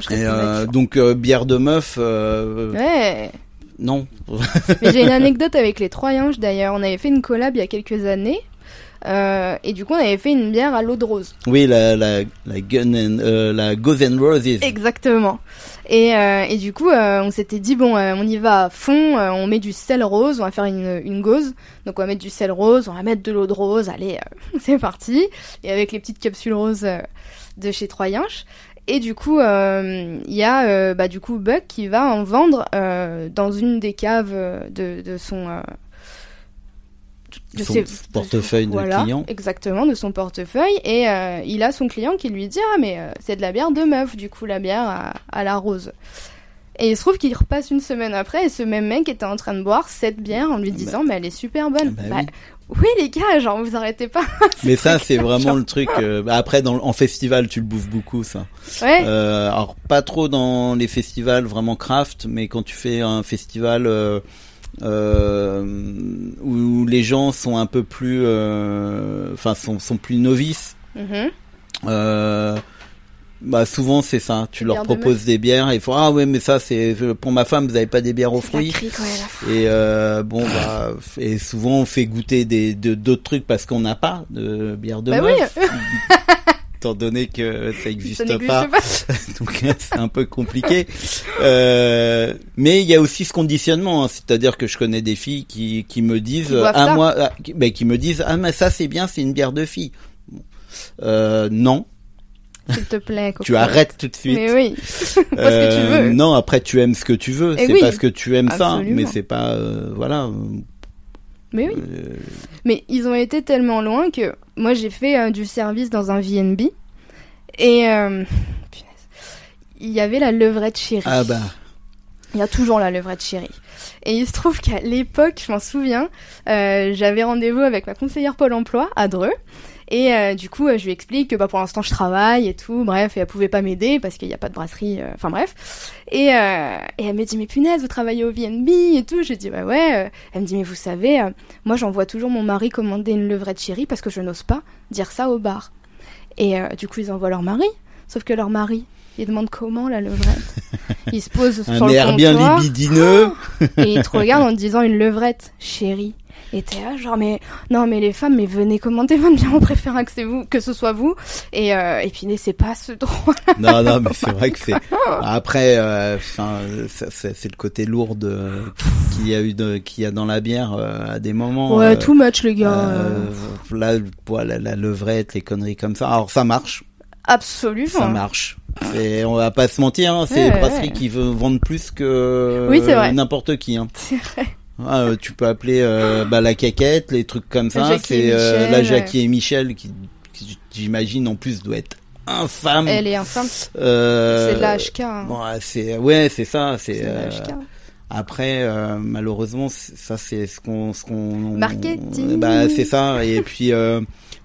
Et euh, donc euh, bière de meuf, euh, Ouais. non. Mais j'ai une anecdote avec les Troyenches d'ailleurs. On avait fait une collab il y a quelques années. Euh, et du coup, on avait fait une bière à l'eau de rose. Oui, la la la gun and, euh, la Roses. Exactement. Et, euh, et du coup, euh, on s'était dit, bon, euh, on y va à fond, euh, on met du sel rose, on va faire une, une gauze. Donc on va mettre du sel rose, on va mettre de l'eau de rose, allez, euh, c'est parti. Et avec les petites capsules roses de chez Troyenche. Et du coup, euh, il y a euh, bah, du coup Buck qui va en vendre euh, dans une des caves de, de son... de Son ses- portefeuille de voilà, clients. Exactement, de son portefeuille. Et euh, il a son client qui lui dit Ah, mais euh, c'est de la bière de meuf, du coup, la bière à, à la rose. Et il se trouve qu'il repasse une semaine après et ce même mec était en train de boire cette bière en lui disant mais elle est super bonne. Bah Bah, oui. oui. les gars, genre vous arrêtez pas. Mais ça, c'est vraiment genre. le truc. euh, bah, après, dans, en festival, tu le bouffes beaucoup, ça. Ouais. Alors, pas trop dans les festivals vraiment craft, mais quand tu fais un festival où les gens sont un peu plus, euh, enfin, sont, sont plus novices. Mhm. Euh, bah souvent c'est ça, tu leur de proposes des bières et ils font ah ouais mais ça c'est pour ma femme vous avez pas des bières aux fruits. et euh, bon bah et souvent on fait goûter des de- d'autres trucs parce qu'on n'a pas de bière de Bah meuf. oui, étant donné que ça n'existe pas pas. donc c'est un peu compliqué euh, mais il y a aussi ce conditionnement hein, c'est-à-dire que je connais des filles qui qui me disent ah moi ah, qui, bah, qui me disent ah mais ça c'est bien c'est une bière de fille euh, non S'il te plaît, tu arrêtes tout de suite Mais oui. Parce que tu Euh, veux. Non, après tu aimes ce que tu veux. Et C'est oui, parce que tu aimes ça, mais c'est pas euh, voilà. Mais oui. Mais ils ont été tellement loin que moi j'ai fait euh, du service dans un VNB et euh, il y avait la levrette chérie. ah bah Il y a toujours la levrette chérie. Et il se trouve qu'à l'époque, je m'en souviens, euh, j'avais rendez-vous avec ma conseillère Pôle Emploi à Dreux. Et euh, du coup, euh, je lui explique que bah, pour l'instant je travaille et tout, bref, et elle pouvait pas m'aider parce qu'il n'y a pas de brasserie, euh, enfin bref. Et, euh, et elle me dit, mais punaise, vous travaillez au VNB et tout. J'ai dit, bah ouais. Elle me dit, mais vous savez, moi j'envoie toujours mon mari commander une levrette chérie parce que je n'ose pas dire ça au bar. Et du coup, ils envoient leur mari. Sauf que leur mari, il demande comment la levrette? Il se pose un sur le air bien comptoir libidineux. et il te regarde en te disant une levrette, chérie. Et t'es là, genre, mais non, mais les femmes, mais venez commander votre bien, on préfère que, c'est vous, que ce soit vous. Et, euh, et puis, laissez pas ce droit. non non, mais c'est vrai que c'est après. euh, Enfin, ça, c'est le côté lourd de qu'il y a eu de qu'il y a dans la bière euh, à des moments. Ouais, euh, too much, les gars. euh, là, voilà, la levrette, les conneries comme ça. Alors ça marche, Absolument. ça marche. Et on va pas se mentir, hein, c'est Ouais, les brasseries ouais. qui veulent vendre plus que Oui, c'est vrai. n'importe qui. Hein. C'est vrai. Ah, euh, tu peux appeler euh, bah, la caquette, les trucs comme ça. C'est euh, la Jackie et Michel qui, qui, j'imagine en plus doit être infâme. Elle est infâme. Euh, C'est de la HK. hein. Bon, c'est ouais, c'est ça. C'est après euh, malheureusement ça c'est ce qu'on ce qu'on Marketing. Bah c'est ça. Et puis euh,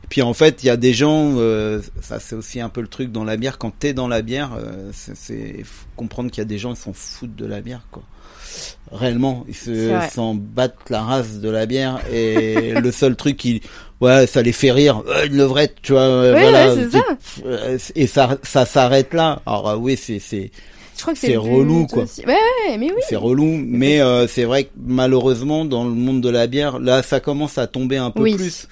puis en fait il y a des gens. euh, ça c'est aussi un peu le truc dans la bière. Quand t'es dans la bière, c'est comprendre qu'il y a des gens qui s'en foutent de la bière quoi. Réellement, ils se s'en battent la race de la bière et le seul truc qui ouais ça les fait rire Euh, une levrette tu vois euh, Oui, voilà ouais, ça. Euh, et ça ça s'arrête là alors euh, oui c'est c'est Je crois que c'est relou, quoi. Ouais, ouais, mais oui. c'est relou mais euh, c'est vrai que malheureusement dans le monde de la bière là ça commence à tomber un peu Oui. plus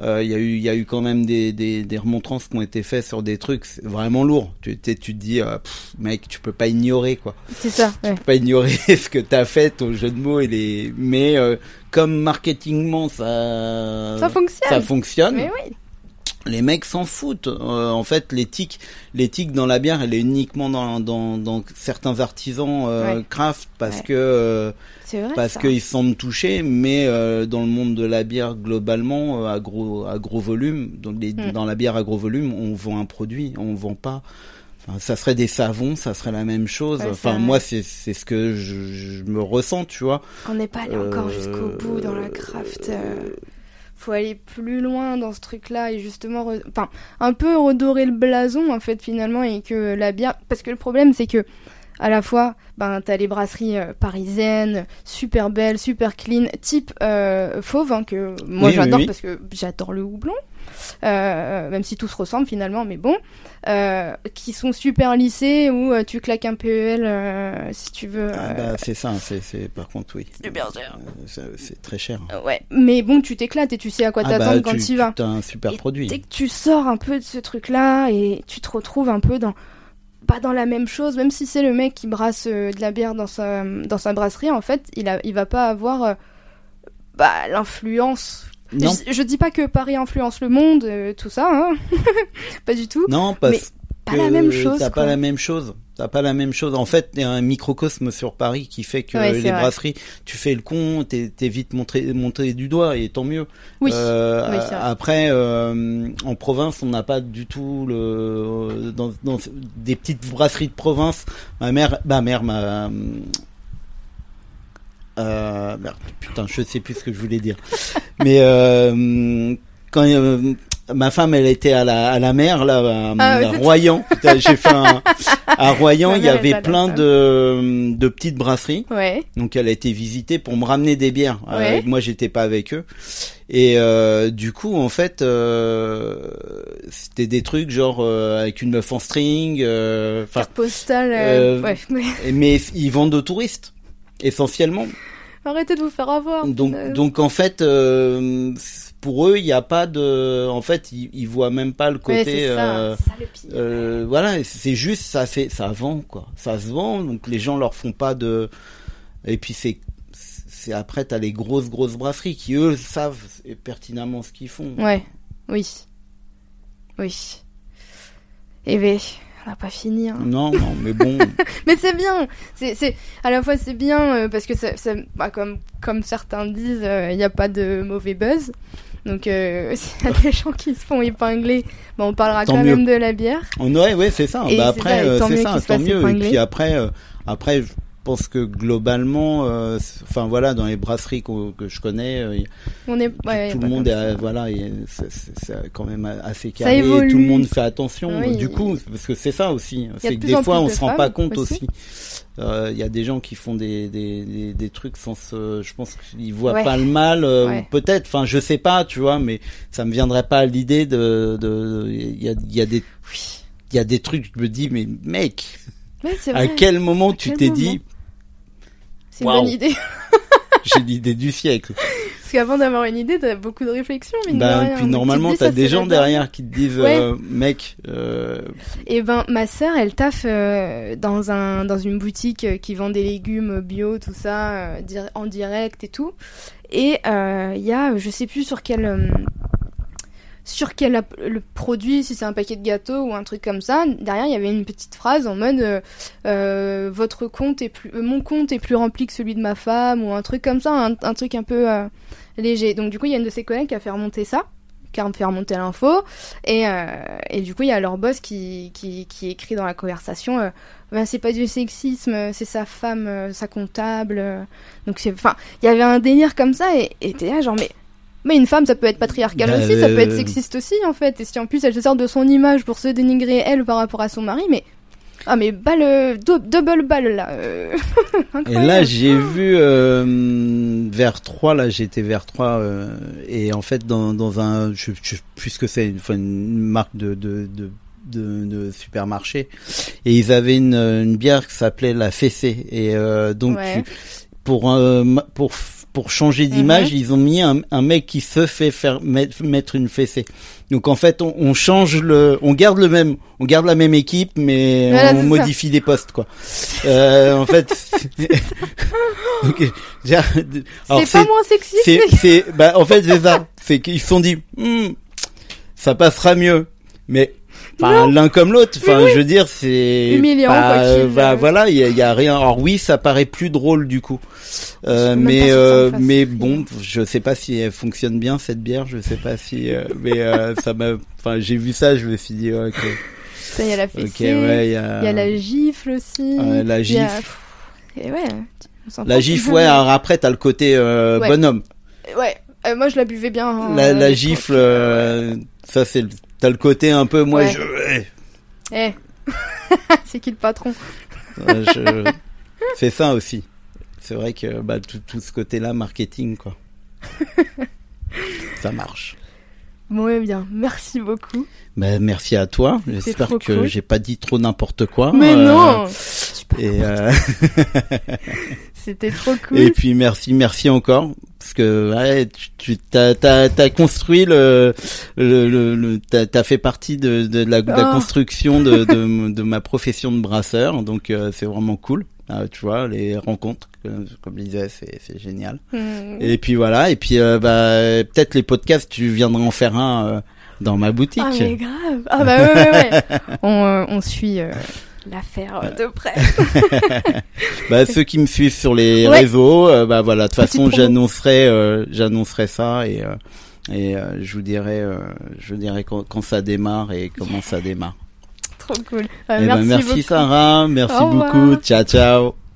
Euh, il y a eu il y a eu quand même des, des des remontrances qui ont été faites sur des trucs vraiment lourd tu tu tu te dis euh, pff, mec tu peux pas ignorer quoi C'est ça. Ouais. tu peux pas ignorer ce que t'as fait ton jeu de mots et les mais euh, comme marketingement ça Ça fonctionne. ça fonctionne Mais oui. Les mecs s'en foutent. Euh, en fait, l'éthique, l'éthique dans la bière, elle est uniquement dans, dans, dans certains artisans euh, Ouais. craft parce Ouais. que euh, vrai. parce qu'ils se sentent touchés, mais euh, dans le monde de la bière globalement euh, à gros à gros volume, donc les- Mm. dans la bière à gros volume, on vend un produit, on vend pas. Enfin, ça serait des savons, ça serait la même chose. Ouais, enfin, moi, c'est c'est ce que je, je me ressens, tu vois. On n'est pas allé encore Euh, jusqu'au bout dans la craft. Faut aller plus loin dans ce truc-là et justement, re- enfin, un peu redorer le blason en fait finalement et que la bière, parce que le problème c'est que à la fois, ben t'as les brasseries euh, parisiennes, super belles, super clean, type euh, fauve hein, que moi Oui, oui, j'adore oui. parce que j'adore le houblon. Euh, même si tout se ressemble finalement, mais bon, euh, qui sont super lissés où euh, tu claques un PEL euh, si tu veux. Ah, bah, c'est ça, c'est c'est par contre oui. c'est très cher. Ouais, mais bon, tu t'éclates et tu sais à quoi Ah bah, t'attendre quand tu, y vas. as un super Et produit. Dès que tu sors un peu de ce truc-là et tu te retrouves un peu dans pas dans la même chose, même si c'est le mec qui brasse euh, de la bière dans sa dans sa brasserie, en fait, il a il va pas avoir euh, bah, l'influence. Non, Je, je dis pas que Paris influence le monde, euh, tout ça, hein. pas du tout. non, parce, Mais- pas la même chose. T'as pas la même chose. T'as pas la même chose. En fait, il y a un microcosme sur Paris qui fait que Ouais, les vrai. brasseries, tu fais le con, t'es t'es vite montré, monté du doigt et tant mieux. Oui. Euh, Oui, après, euh, en province, on n'a pas du tout le dans, dans des petites brasseries de province. Ma mère, ma mère, ma euh, merde, putain, je sais plus ce que je voulais dire. Mais euh, quand euh, ma femme, elle était à la à la mer là, à, Ah, à Royan. J'ai fait un, à Royan, il y avait plein de de petites brasseries. Ouais. Donc elle a été visitée pour me ramener des bières. Euh, Ouais. moi j'étais pas avec eux. Et euh, du coup en fait euh, c'était des trucs genre euh, avec une meuf en string. euh, Enfin, postale. euh, euh, ouais. ouais. mais ils vendent aux touristes essentiellement. Arrêtez de vous faire avoir. Donc Euh, donc en fait euh, pour eux il n'y a pas de. En fait ils, ils voient même pas le ouais, côté. c'est ça, euh, ça le pire. euh, voilà, c'est juste ça fait ça vend quoi. Ça se vend donc les gens leur font pas de et puis c'est c'est après t'as les grosses grosses brasseries qui eux savent pertinemment ce qu'ils font. Ouais. Oui. Oui. Eh ben, on n'a pas fini. Hein. Non non mais bon Mais c'est bien. C'est, c'est, à la fois c'est bien euh, parce que ça, ça- bah, comme, comme certains disent, il n'y a pas de mauvais buzz. Donc euh, s'il y a des gens qui se font épingler, bah, on parlera Tant quand mieux. même de la bière. on ouais ouais c'est ça. Et bah après euh, tant c'est ça tant mieux et puis après euh, après je pense que globalement euh, enfin voilà dans les brasseries que je connais euh, On est, ouais, tout le monde est voilà c'est- quand même assez carré tout le monde fait attention Oui. du coup parce que c'est ça aussi c'est que des fois on de se rend pas compte aussi. aussi Euh, il y a des gens qui font des des, des, des trucs sans se je pense qu'ils voient Ouais. pas le mal euh, Ouais. peut-être enfin je sais pas tu vois mais ça me viendrait pas à l'idée de de il y a y a des il y a des trucs je me dis mais mec Ouais, à quel moment À tu t'es dit C'est une bonne idée. j'ai l'idée du siècle Parce qu'avant d'avoir une idée, t'as beaucoup de réflexion, mine de bah, rien. puis normalement t'as des gens derrière qui te disent Ouais. euh, mec euh, Et ben, ma sœur, elle taffe euh, dans un dans une boutique euh, qui vend des légumes bio, tout ça, en direct et tout. Et il y a, je sais plus sur quel sur quel le produit, si c'est un paquet de gâteaux ou un truc comme ça. Derrière, il y avait une petite phrase en mode euh, euh, votre compte est plus, euh, mon compte est plus rempli que celui de ma femme ou un truc comme ça, un, truc un peu léger. Donc du coup, il y a une de ses collègues qui a fait remonter ça qui a fait remonter l'info et, et du coup il y a leur boss qui, qui, écrit dans la conversation ben, c'est pas du sexisme c'est sa femme sa comptable donc enfin il y avait un délire comme ça et et là genre mais mais une femme ça peut être patriarcal Bah, aussi ça peut être euh, sexiste aussi en fait et si en plus elle se sert de son image pour se dénigrer elle par rapport à son mari mais ah mais balle euh, dou- double balle là euh. Et là, j'ai vu euh, vers 3, là, j'étais vers 3, euh, et en fait, dans, dans un, je, je sais plus ce que c'est, une marque de, de, de, de, de supermarché, et ils avaient une, une bière qui s'appelait la Fessée, et euh, donc, Ouais. tu- pour, pour, pour changer d'image, ils ont mis un, un mec qui se fait faire mettre, mettre une fessée. Donc en fait, on, on change le, on garde le même, on garde la même équipe, mais Voilà, on ça. modifie des postes quoi. Euh, en fait, c'est pas moins c'est, c'est, bah, en fait, c'est ça. C'est qu'ils se sont dit, Hmm, ça passera mieux. Mais, enfin, l'un comme l'autre. Enfin, je veux dire, c'est Humiliant, pas, quoi qu'il, euh, bah, voilà, il y a, il y a rien. Alors oui, ça paraît plus drôle du coup. Euh, mais, euh, mais bon, je sais pas si elle fonctionne bien cette bière. Je sais pas si, euh, mais euh, ça m'a. Enfin, j'ai vu ça, je me suis dit, ok, Ça, il y a la fessée ouais, il y a. y a la gifle aussi Ouais, la a- gifle. et ouais La gifle, ouais. Alors après, t'as le côté euh, Ouais. bonhomme. Ouais, moi je la buvais bien. la, la gifle, euh, ça c'est le, t'as le côté un peu moi Ouais. je, Eh, c'est qui le patron je- c'est ça aussi. C'est vrai que bah tout, tout ce côté-là marketing quoi. ça marche. Bon, eh bien, merci beaucoup. Bah, merci à toi. J'espère que cool. j'ai pas dit trop n'importe quoi. Mais Euh, non, Et, euh, c'était trop cool. et puis merci, merci encore parce que ouais, tu, tu t'as, t'as, t'as construit le, le, le, le- t'as, t'as fait partie de, de la, de la Oh. construction de, de, de ma profession de brasseur, donc euh, c'est vraiment cool. Ah, tu vois, les rencontres, comme, comme je disais, c'est, c'est génial. Hmm. Et puis voilà, et puis euh, bah peut-être les podcasts, tu viendras en faire un. euh, dans ma boutique. Ah mais grave. Ah bah ouais ouais ouais. on, euh, on suit euh, l'affaire de près. bah ceux qui me suivent sur les Ouais. réseaux, euh, bah voilà, de toute façon j'annoncerai, euh, j'annoncerai ça et euh, et euh, je vous dirai, euh, je vous dirai quand, quand ça démarre et comment ça démarre. Trop cool. Euh, Eh ben, merci. Sarah, merci beaucoup, ciao ciao.